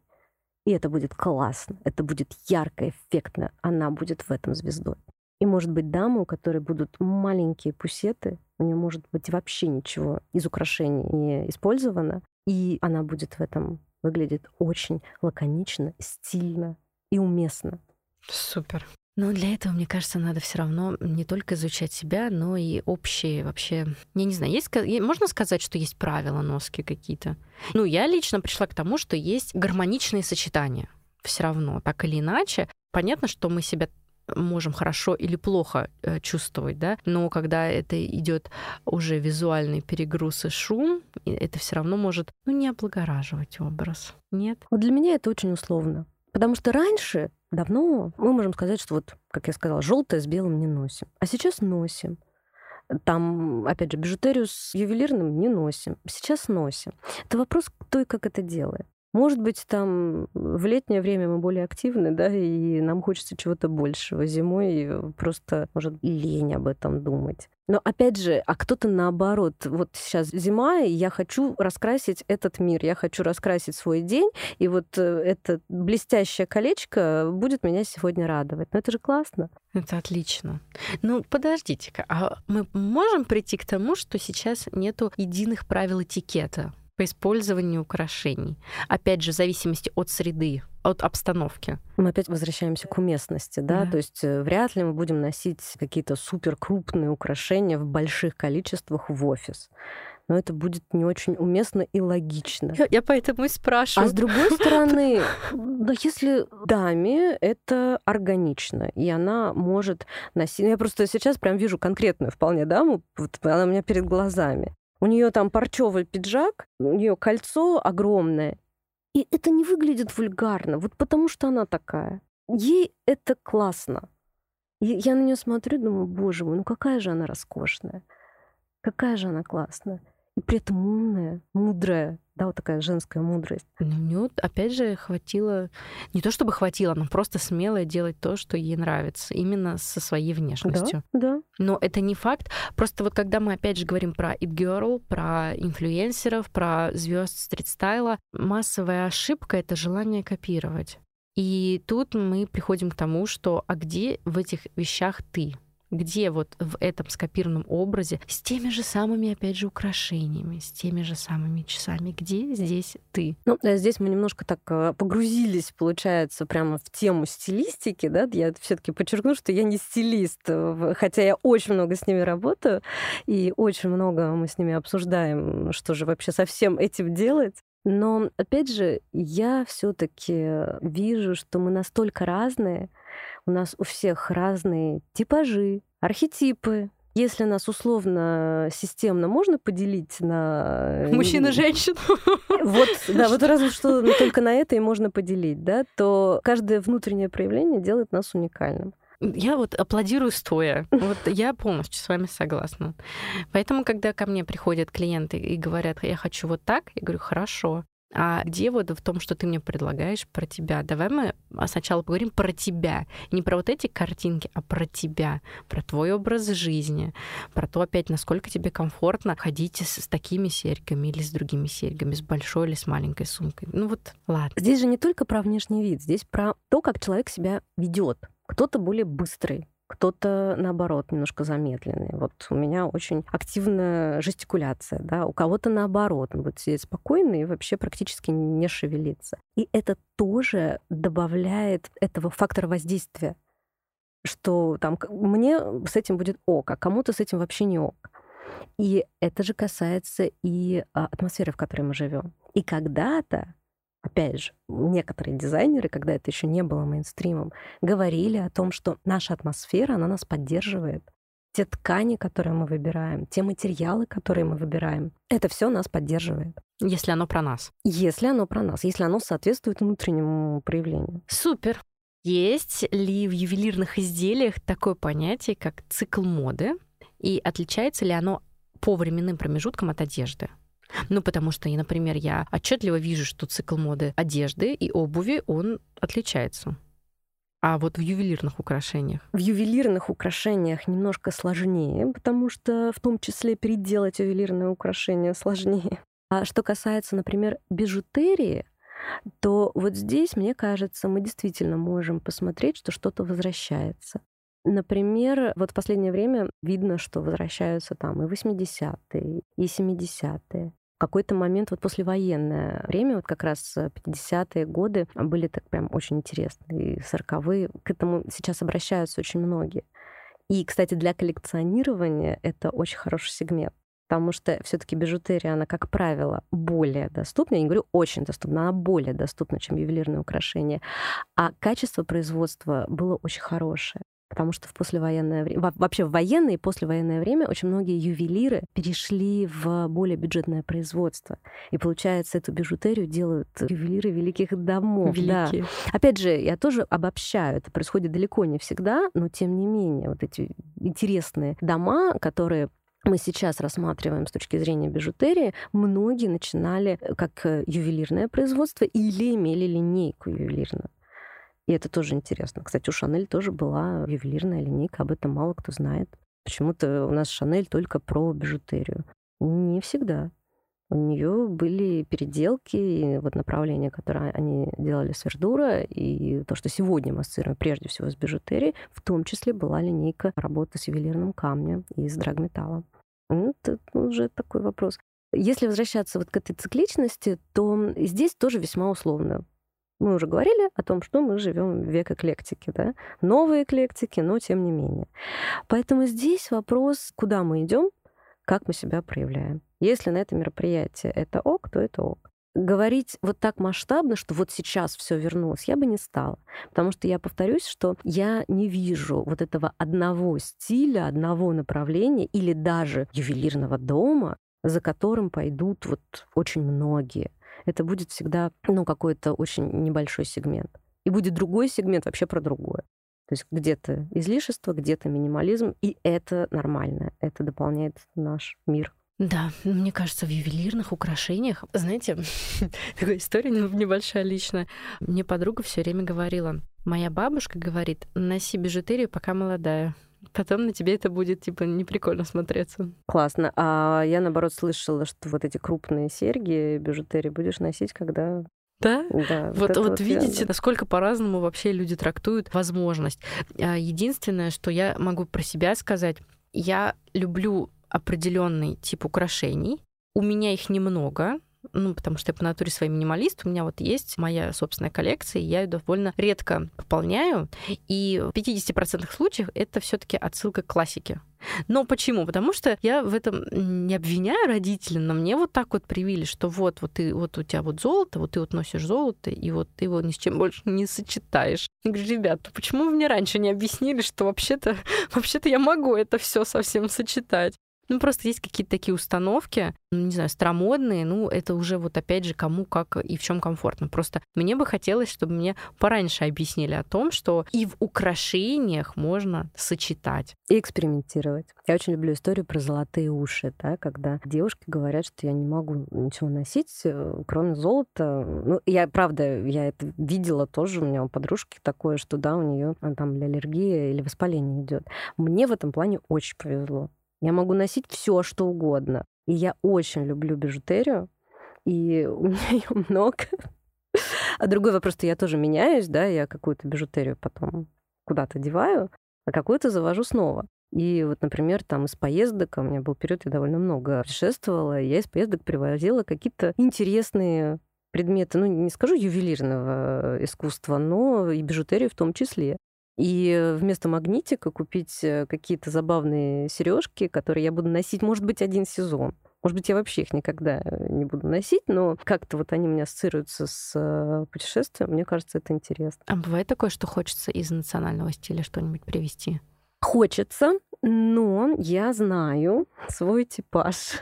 и это будет классно, это будет ярко, эффектно, она будет в этом звездой. И может быть дама, у которой будут маленькие пусеты, у нее может быть вообще ничего из украшений не использовано, и она будет в этом выглядеть очень лаконично, стильно и уместно. Супер. Но для этого, мне кажется, надо все равно не только изучать себя, но и общие вообще... Я не знаю, есть, можно сказать, что есть правила носки какие-то? Ну, я лично пришла к тому, что есть гармоничные сочетания. Все равно, так или иначе. Понятно, что мы себя можем хорошо или плохо э, чувствовать, да, но когда это идет уже визуальный перегруз и шум, это все равно может, ну, не облагораживать образ. Нет? Вот для меня это очень условно. Потому что раньше, давно, мы можем сказать, что вот, как я сказала, желтое с белым не носим. А сейчас носим. Там, опять же, бижутерию с ювелирным не носим. Сейчас носим. Это вопрос, кто и как это делает. Может быть, там в летнее время мы более активны, да, и нам хочется чего-то большего. Зимой просто, может, лень об этом думать. Но опять же, а кто-то наоборот, вот сейчас зима, и я хочу раскрасить этот мир, я хочу раскрасить свой день, и вот э, это блестящее колечко будет меня сегодня радовать. Ну это же классно. Это отлично. Ну подождите-ка, а мы можем прийти к тому, что сейчас нету единых правил этикета? По использованию украшений. Опять же, в зависимости от среды, от обстановки. Мы опять возвращаемся к уместности, да? да. То есть э, вряд ли мы будем носить какие-то супер крупные украшения в больших количествах в офис но это будет не очень уместно и логично. Я, я поэтому и спрашиваю. А с другой стороны, да, если даме это органично, и она может носить... Я просто сейчас прям вижу конкретную вполне даму, вот она у меня перед глазами. У нее там парчевый пиджак, у нее кольцо огромное. И это не выглядит вульгарно, вот потому что она такая. Ей это классно. И я на нее смотрю, думаю, боже мой, ну какая же она роскошная. Какая же она классная и при этом умная, мудрая, да, вот такая женская мудрость. Ну, опять же, хватило, не то чтобы хватило, но просто смело делать то, что ей нравится, именно со своей внешностью. Да, да. Но это не факт. Просто вот когда мы опять же говорим про It Girl, про инфлюенсеров, про звезд стрит-стайла, массовая ошибка — это желание копировать. И тут мы приходим к тому, что а где в этих вещах ты? Где вот в этом скопированном образе с теми же самыми, опять же, украшениями, с теми же самыми часами, где здесь ты? Ну, здесь мы немножко так э, погрузились, получается, прямо в тему стилистики, да, я все таки подчеркну, что я не стилист, э, хотя я очень много с ними работаю, и очень много мы с ними обсуждаем, что же вообще со всем этим делать. Но, опять же, я все-таки вижу, что мы настолько разные, у нас у всех разные типажи, архетипы, если нас условно системно можно поделить на... Мужчин и женщин. Вот, да, вот разве что только на это и можно поделить, да, то каждое внутреннее проявление делает нас уникальным. Я вот аплодирую стоя. Вот я полностью с вами согласна. Поэтому, когда ко мне приходят клиенты и говорят, я хочу вот так, я говорю, хорошо. А где вот в том, что ты мне предлагаешь про тебя? Давай мы сначала поговорим про тебя. Не про вот эти картинки, а про тебя, про твой образ жизни, про то опять, насколько тебе комфортно ходить с, с такими серьгами или с другими серьгами, с большой или с маленькой сумкой. Ну вот, ладно. Здесь же не только про внешний вид, здесь про то, как человек себя ведет. Кто-то более быстрый, кто-то, наоборот, немножко замедленный. Вот у меня очень активная жестикуляция, да, у кого-то наоборот, он будет сидеть спокойно и вообще практически не шевелиться. И это тоже добавляет этого фактора воздействия, что там мне с этим будет ок, а кому-то с этим вообще не ок. И это же касается и а, атмосферы, в которой мы живем. И когда-то опять же, некоторые дизайнеры, когда это еще не было мейнстримом, говорили о том, что наша атмосфера, она нас поддерживает. Те ткани, которые мы выбираем, те материалы, которые мы выбираем, это все нас поддерживает. Если оно про нас. Если оно про нас, если оно соответствует внутреннему проявлению. Супер. Есть ли в ювелирных изделиях такое понятие, как цикл моды? И отличается ли оно по временным промежуткам от одежды? Ну, потому что, например, я отчетливо вижу, что цикл моды одежды и обуви, он отличается. А вот в ювелирных украшениях? В ювелирных украшениях немножко сложнее, потому что в том числе переделать ювелирное украшение сложнее. А что касается, например, бижутерии, то вот здесь, мне кажется, мы действительно можем посмотреть, что что-то возвращается. Например, вот в последнее время видно, что возвращаются там и 80-е, и 70-е какой-то момент, вот послевоенное время, вот как раз 50-е годы были так прям очень интересные, и 40-е. К этому сейчас обращаются очень многие. И, кстати, для коллекционирования это очень хороший сегмент потому что все-таки бижутерия, она, как правило, более доступна. Я не говорю очень доступна, она более доступна, чем ювелирные украшения. А качество производства было очень хорошее потому что в послевоенное время, вообще в военное и послевоенное время очень многие ювелиры перешли в более бюджетное производство. И получается, эту бижутерию делают ювелиры великих домов. Великие. Да. Опять же, я тоже обобщаю, это происходит далеко не всегда, но тем не менее, вот эти интересные дома, которые мы сейчас рассматриваем с точки зрения бижутерии, многие начинали как ювелирное производство или имели линейку ювелирную. И это тоже интересно. Кстати, у Шанель тоже была ювелирная линейка, об этом мало кто знает. Почему-то у нас Шанель только про бижутерию. Не всегда. У нее были переделки, и вот направление, которое они делали с Вердура, и то, что сегодня мы ассоциируем прежде всего с бижутерией, в том числе была линейка работы с ювелирным камнем и с это уже такой вопрос. Если возвращаться вот к этой цикличности, то здесь тоже весьма условно. Мы уже говорили о том, что мы живем в век эклектики, да? Новые эклектики, но тем не менее. Поэтому здесь вопрос, куда мы идем, как мы себя проявляем. Если на это мероприятие это ок, то это ок. Говорить вот так масштабно, что вот сейчас все вернулось, я бы не стала. Потому что я повторюсь, что я не вижу вот этого одного стиля, одного направления или даже ювелирного дома, за которым пойдут вот очень многие это будет всегда ну, какой-то очень небольшой сегмент. И будет другой сегмент вообще про другое. То есть где-то излишество, где-то минимализм, и это нормально. Это дополняет наш мир. Да, мне кажется, в ювелирных украшениях, знаете, такая история небольшая личная. Мне подруга все время говорила, моя бабушка говорит, носи бижутерию, пока молодая. Потом на тебе это будет, типа, неприкольно смотреться. Классно. А я, наоборот, слышала, что вот эти крупные серьги, бижутерии будешь носить, когда да? Да. Вот, вот, вот видите, насколько по-разному вообще люди трактуют возможность. А, единственное, что я могу про себя сказать, я люблю определенный тип украшений. У меня их немного, ну, потому что я по натуре своей минималист, у меня вот есть моя собственная коллекция, и я ее довольно редко пополняю, и в 50% случаев это все таки отсылка к классике. Но почему? Потому что я в этом не обвиняю родителей, но мне вот так вот привили, что вот, вот, ты, вот у тебя вот золото, вот ты вот носишь золото, и вот ты его ни с чем больше не сочетаешь. Я говорю, ребята, почему вы мне раньше не объяснили, что вообще-то вообще я могу это все совсем сочетать? Ну, просто есть какие-то такие установки, ну, не знаю, старомодные, ну, это уже вот опять же кому как и в чем комфортно. Просто мне бы хотелось, чтобы мне пораньше объяснили о том, что и в украшениях можно сочетать. И экспериментировать. Я очень люблю историю про золотые уши, да, когда девушки говорят, что я не могу ничего носить, э, кроме золота. Ну, я, правда, я это видела тоже, у меня у подружки такое, что, да, у нее а, там аллергия или воспаление идет. Мне в этом плане очень повезло. Я могу носить все, что угодно. И я очень люблю бижутерию, и у меня ее много. А другой вопрос, что я тоже меняюсь, да, я какую-то бижутерию потом куда-то деваю, а какую-то завожу снова. И вот, например, там из поездок, а у меня был период, я довольно много путешествовала, я из поездок привозила какие-то интересные предметы, ну, не скажу ювелирного искусства, но и бижутерию в том числе. И вместо магнитика купить э, какие-то забавные сережки, которые я буду носить, может быть, один сезон. Может быть, я вообще их никогда не буду носить, но как-то вот они у меня ассоциируются с э, путешествием. Мне кажется, это интересно. А бывает такое, что хочется из национального стиля что-нибудь привести? Хочется, но я знаю свой типаж.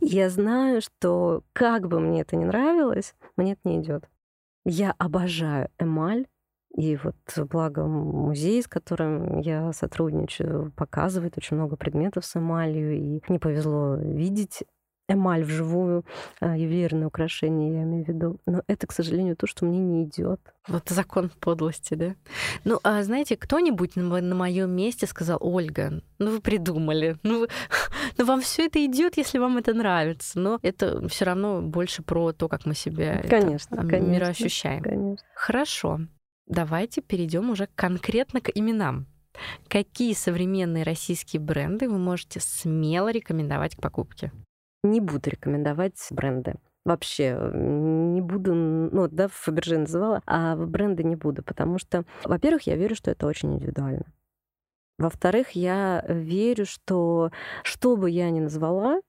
Я знаю, что как бы мне это ни нравилось, мне это не идет. Я обожаю эмаль, и вот благо музей, с которым я сотрудничаю, показывает очень много предметов с эмалью, и мне повезло видеть эмаль вживую, а, ювелирные украшения, я имею в виду. Но это, к сожалению, то, что мне не идет. Вот закон подлости, да? Ну, а знаете, кто-нибудь на, на моем месте сказал, Ольга, ну вы придумали, ну, ну вам все это идет, если вам это нравится. Но это все равно больше про то, как мы себя конечно, это, конечно, мироощущаем. Конечно. Хорошо. Давайте перейдем уже конкретно к именам. Какие современные российские бренды вы можете смело рекомендовать к покупке? Не буду рекомендовать бренды. Вообще не буду, ну да, Фаберже называла, а в бренды не буду, потому что, во-первых, я верю, что это очень индивидуально. Во-вторых, я верю, что что бы я ни назвала,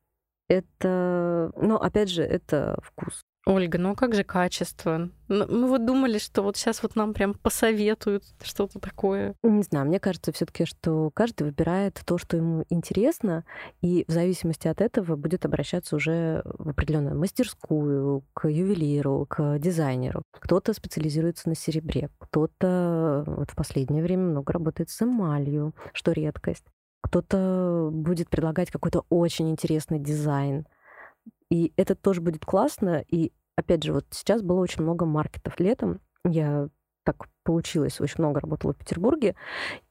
это, ну, опять же, это вкус. Ольга, ну как же качество? Мы вот думали, что вот сейчас вот нам прям посоветуют что-то такое. Не знаю, мне кажется все таки что каждый выбирает то, что ему интересно, и в зависимости от этого будет обращаться уже в определенную мастерскую, к ювелиру, к дизайнеру. Кто-то специализируется на серебре, кто-то вот в последнее время много работает с эмалью, что редкость. Кто-то будет предлагать какой-то очень интересный дизайн, и это тоже будет классно. И опять же, вот сейчас было очень много маркетов летом. Я так получилось, очень много работала в Петербурге,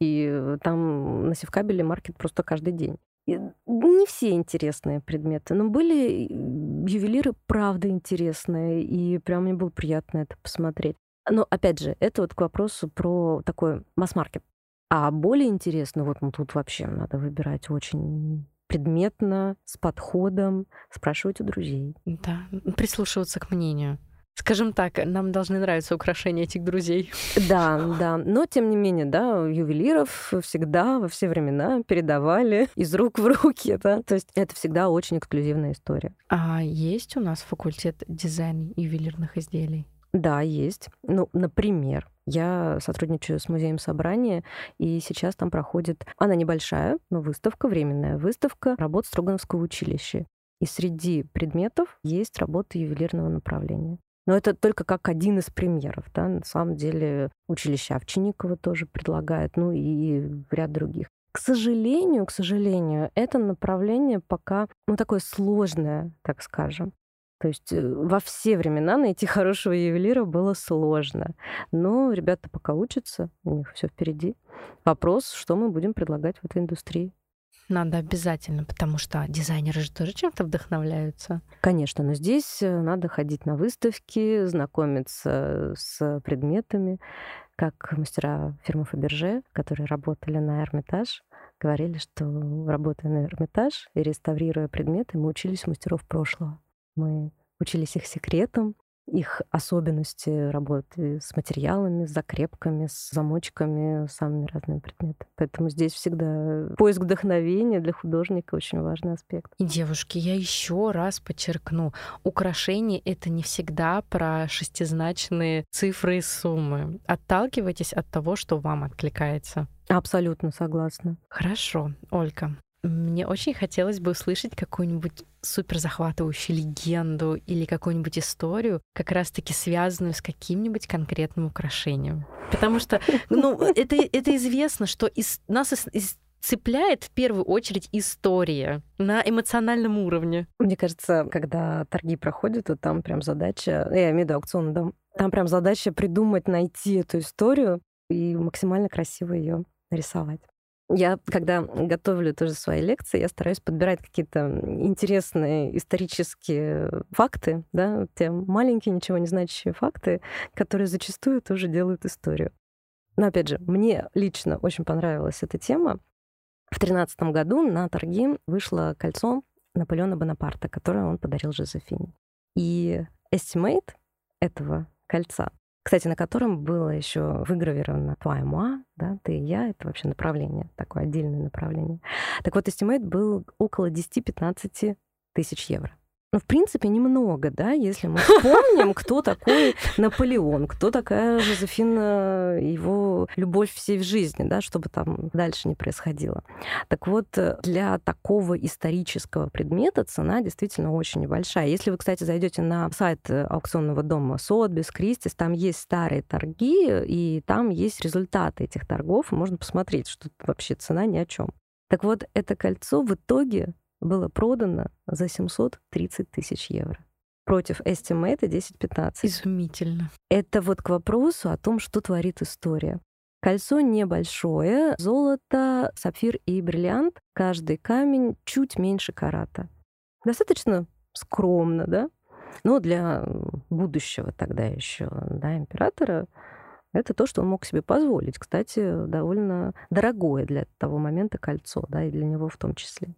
и там на Севкабеле маркет просто каждый день. Не все интересные предметы, но были ювелиры, правда, интересные, и прям мне было приятно это посмотреть. Но, опять же, это вот к вопросу про такой масс-маркет. А более интересно, вот ну, тут вообще надо выбирать очень предметно, с подходом, спрашивать у друзей. Да, прислушиваться к мнению. Скажем так, нам должны нравиться украшения этих друзей. Да, да. Но, тем не менее, да, ювелиров всегда во все времена передавали из рук в руки. Да? То есть это всегда очень эксклюзивная история. А есть у нас факультет дизайна ювелирных изделий? Да, есть. Ну, например, я сотрудничаю с музеем собрания, и сейчас там проходит, она небольшая, но выставка, временная выставка работ Строгановского училища. И среди предметов есть работы ювелирного направления. Но это только как один из примеров. Да? На самом деле училище Овчинникова тоже предлагает, ну и ряд других. К сожалению, к сожалению, это направление пока, ну, такое сложное, так скажем. То есть э, во все времена найти хорошего ювелира было сложно. Но ребята пока учатся, у них все впереди. Вопрос, что мы будем предлагать в этой индустрии. Надо обязательно, потому что дизайнеры же тоже чем-то вдохновляются. Конечно, но здесь э, надо ходить на выставки, знакомиться с предметами, как мастера фирмы Фаберже, которые работали на Эрмитаж, говорили, что работая на Эрмитаж и реставрируя предметы, мы учились мастеров прошлого. Мы учились их секретам, их особенности работы с материалами, с закрепками, с замочками, с самыми разными предметами. Поэтому здесь всегда поиск вдохновения для художника очень важный аспект. И, девушки, я еще раз подчеркну, украшение — это не всегда про шестизначные цифры и суммы. Отталкивайтесь от того, что вам откликается. Абсолютно согласна. Хорошо, Ольга. Мне очень хотелось бы услышать какую-нибудь супер захватывающую легенду или какую-нибудь историю, как раз-таки связанную с каким-нибудь конкретным украшением. Потому что, ну, это, это известно, что из, нас из, из цепляет в первую очередь история на эмоциональном уровне. Мне кажется, когда торги проходят, то там прям задача, я имею в виду аукцион, да, там прям задача придумать, найти эту историю и максимально красиво ее нарисовать. Я, когда готовлю тоже свои лекции, я стараюсь подбирать какие-то интересные исторические факты, да, те маленькие, ничего не значащие факты, которые зачастую тоже делают историю. Но опять же, мне лично очень понравилась эта тема. В тринадцатом году на торги вышло кольцо Наполеона Бонапарта, которое он подарил Жозефине. И estimate этого кольца кстати, на котором было еще выгравировано «Toi moi», да, «Ты и я», это вообще направление, такое отдельное направление. Так вот, estimate был около 10-15 тысяч евро. Ну, в принципе, немного, да, если мы вспомним, кто такой Наполеон, кто такая Жозефина, его любовь всей в жизни, да, чтобы там дальше не происходило. Так вот, для такого исторического предмета цена действительно очень небольшая. Если вы, кстати, зайдете на сайт аукционного дома Сотбис, Кристис, там есть старые торги, и там есть результаты этих торгов, можно посмотреть, что вообще цена ни о чем. Так вот, это кольцо в итоге было продано за 730 тысяч евро против estimate а 10-15. Изумительно. Это вот к вопросу о том, что творит история. Кольцо небольшое, золото, сапфир и бриллиант. Каждый камень чуть меньше карата. Достаточно скромно, да? Но для будущего тогда еще да, императора это то, что он мог себе позволить. Кстати, довольно дорогое для того момента кольцо, да, и для него в том числе.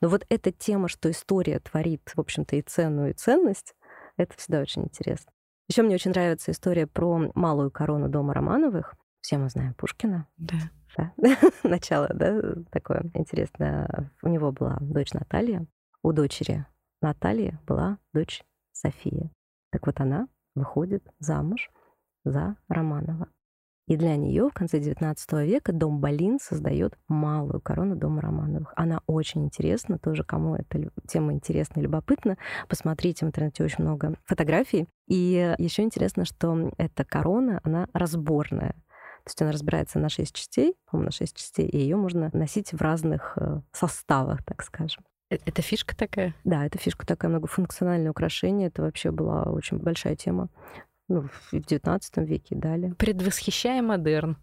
Но вот эта тема, что история творит, в общем-то, и цену, и ценность, это всегда очень интересно. Еще мне очень нравится история про малую корону дома Романовых. Все мы знаем Пушкина. Да. да. Начало, да, такое интересное. У него была дочь Наталья, у дочери Натальи была дочь София. Так вот она выходит замуж за Романова. И для нее в конце XIX века дом Болин создает малую корону дома Романовых. Она очень интересна, тоже кому эта тема интересна и любопытна. Посмотрите в интернете очень много фотографий. И еще интересно, что эта корона, она разборная. То есть она разбирается на шесть частей, по-моему, на шесть частей, и ее можно носить в разных э, составах, так скажем. Э, это фишка такая? Да, это фишка такая, многофункциональное украшение. Это вообще была очень большая тема ну, в XIX веке и далее. Предвосхищая модерн.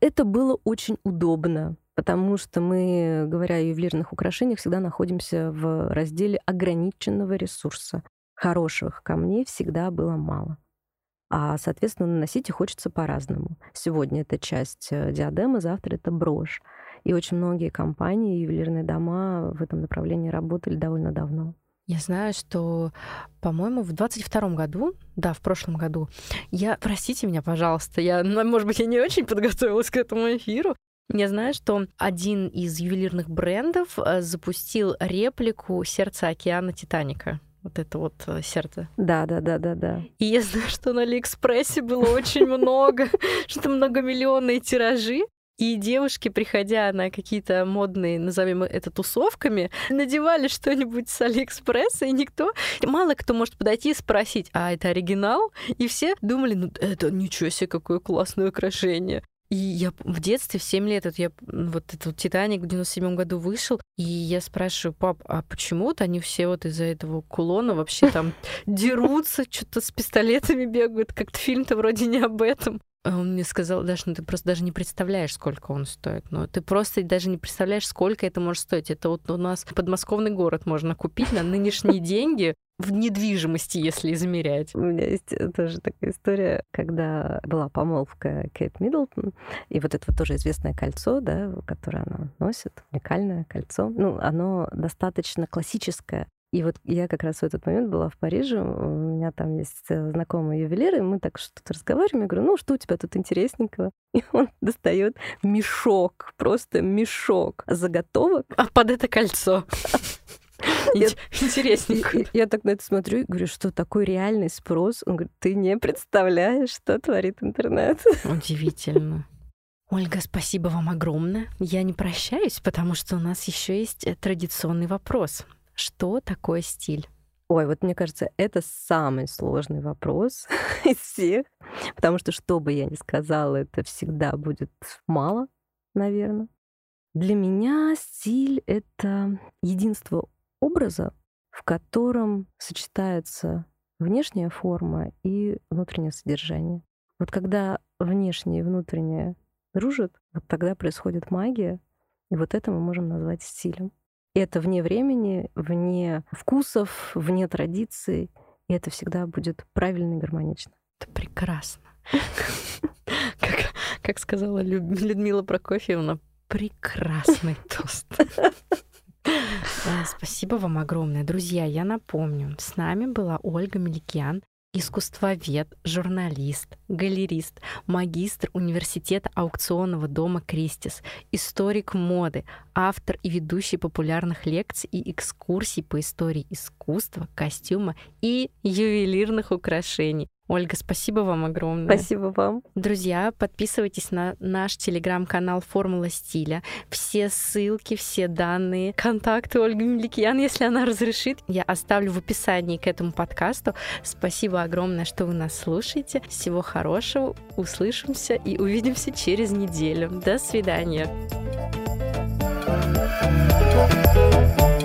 Это было очень удобно, потому что мы, говоря о ювелирных украшениях, всегда находимся в разделе ограниченного ресурса. Хороших камней всегда было мало. А, соответственно, наносить их хочется по-разному. Сегодня это часть э, диадемы, завтра это брошь. И очень многие компании, ювелирные дома в этом направлении работали довольно давно. Я знаю, что, по-моему, в 22 году, да, в прошлом году, я, простите меня, пожалуйста, я, может быть, я не очень подготовилась к этому эфиру, я знаю, что один из ювелирных брендов э, запустил реплику сердца океана Титаника вот это вот э, сердце. Да, да, да, да, да. И я знаю, что на Алиэкспрессе было очень много, что многомиллионные тиражи. И девушки, приходя на какие-то модные, назовем это тусовками, надевали что-нибудь с Алиэкспресса, и никто, мало кто может подойти и спросить, а это оригинал? И все думали, ну это ничего себе, какое классное украшение. И я в детстве, в 7 лет, вот я вот этот «Титаник» в 97 году вышел, и я спрашиваю, пап, а почему вот они все вот из-за этого кулона вообще там дерутся, что-то с пистолетами бегают, как-то фильм-то вроде не об этом. А он мне сказал, Даша, ну ты просто даже не представляешь, сколько он стоит. Ну, ты просто даже не представляешь, сколько это может стоить. Это вот у нас подмосковный город можно купить на нынешние деньги в недвижимости, если измерять. У меня есть тоже такая история, когда была помолвка Кейт Миддлтон, и вот это вот тоже известное кольцо, да, которое она носит, уникальное кольцо. Ну, оно достаточно классическое, и вот я как раз в этот момент была в Париже, у меня там есть знакомые ювелиры, и мы так что-то разговариваем, я говорю, ну что у тебя тут интересненького? И он достает мешок, просто мешок заготовок. А под это кольцо. Интересненько. Я так на это смотрю и говорю, что такой реальный спрос. Он говорит, ты не представляешь, что творит интернет. Удивительно. Ольга, спасибо вам огромное. Я не прощаюсь, потому что у нас еще есть э, традиционный вопрос. Что такое стиль? Ой, вот мне кажется, это самый сложный вопрос из всех, потому что что бы я ни сказала, это всегда будет мало, наверное. Для меня стиль — это единство образа, в котором сочетается внешняя форма и внутреннее содержание. Вот когда внешнее и внутреннее дружат, вот тогда происходит магия, и вот это мы можем назвать стилем. Это вне времени, вне вкусов, вне традиций. И это всегда будет правильно и гармонично. Это прекрасно. Как, как сказала Людмила Прокофьевна, прекрасный тост. Спасибо вам огромное. Друзья, я напомню, с нами была Ольга Меликян, искусствовед, журналист, галерист, магистр университета аукционного дома «Кристис», историк моды, автор и ведущий популярных лекций и экскурсий по истории искусства, костюма и ювелирных украшений. Ольга, спасибо вам огромное. Спасибо вам. Друзья, подписывайтесь на наш телеграм-канал «Формула стиля». Все ссылки, все данные, контакты Ольги Меликиян, если она разрешит, я оставлю в описании к этому подкасту. Спасибо огромное, что вы нас слушаете. Всего хорошего. Услышимся и увидимся через неделю. До свидания. thank you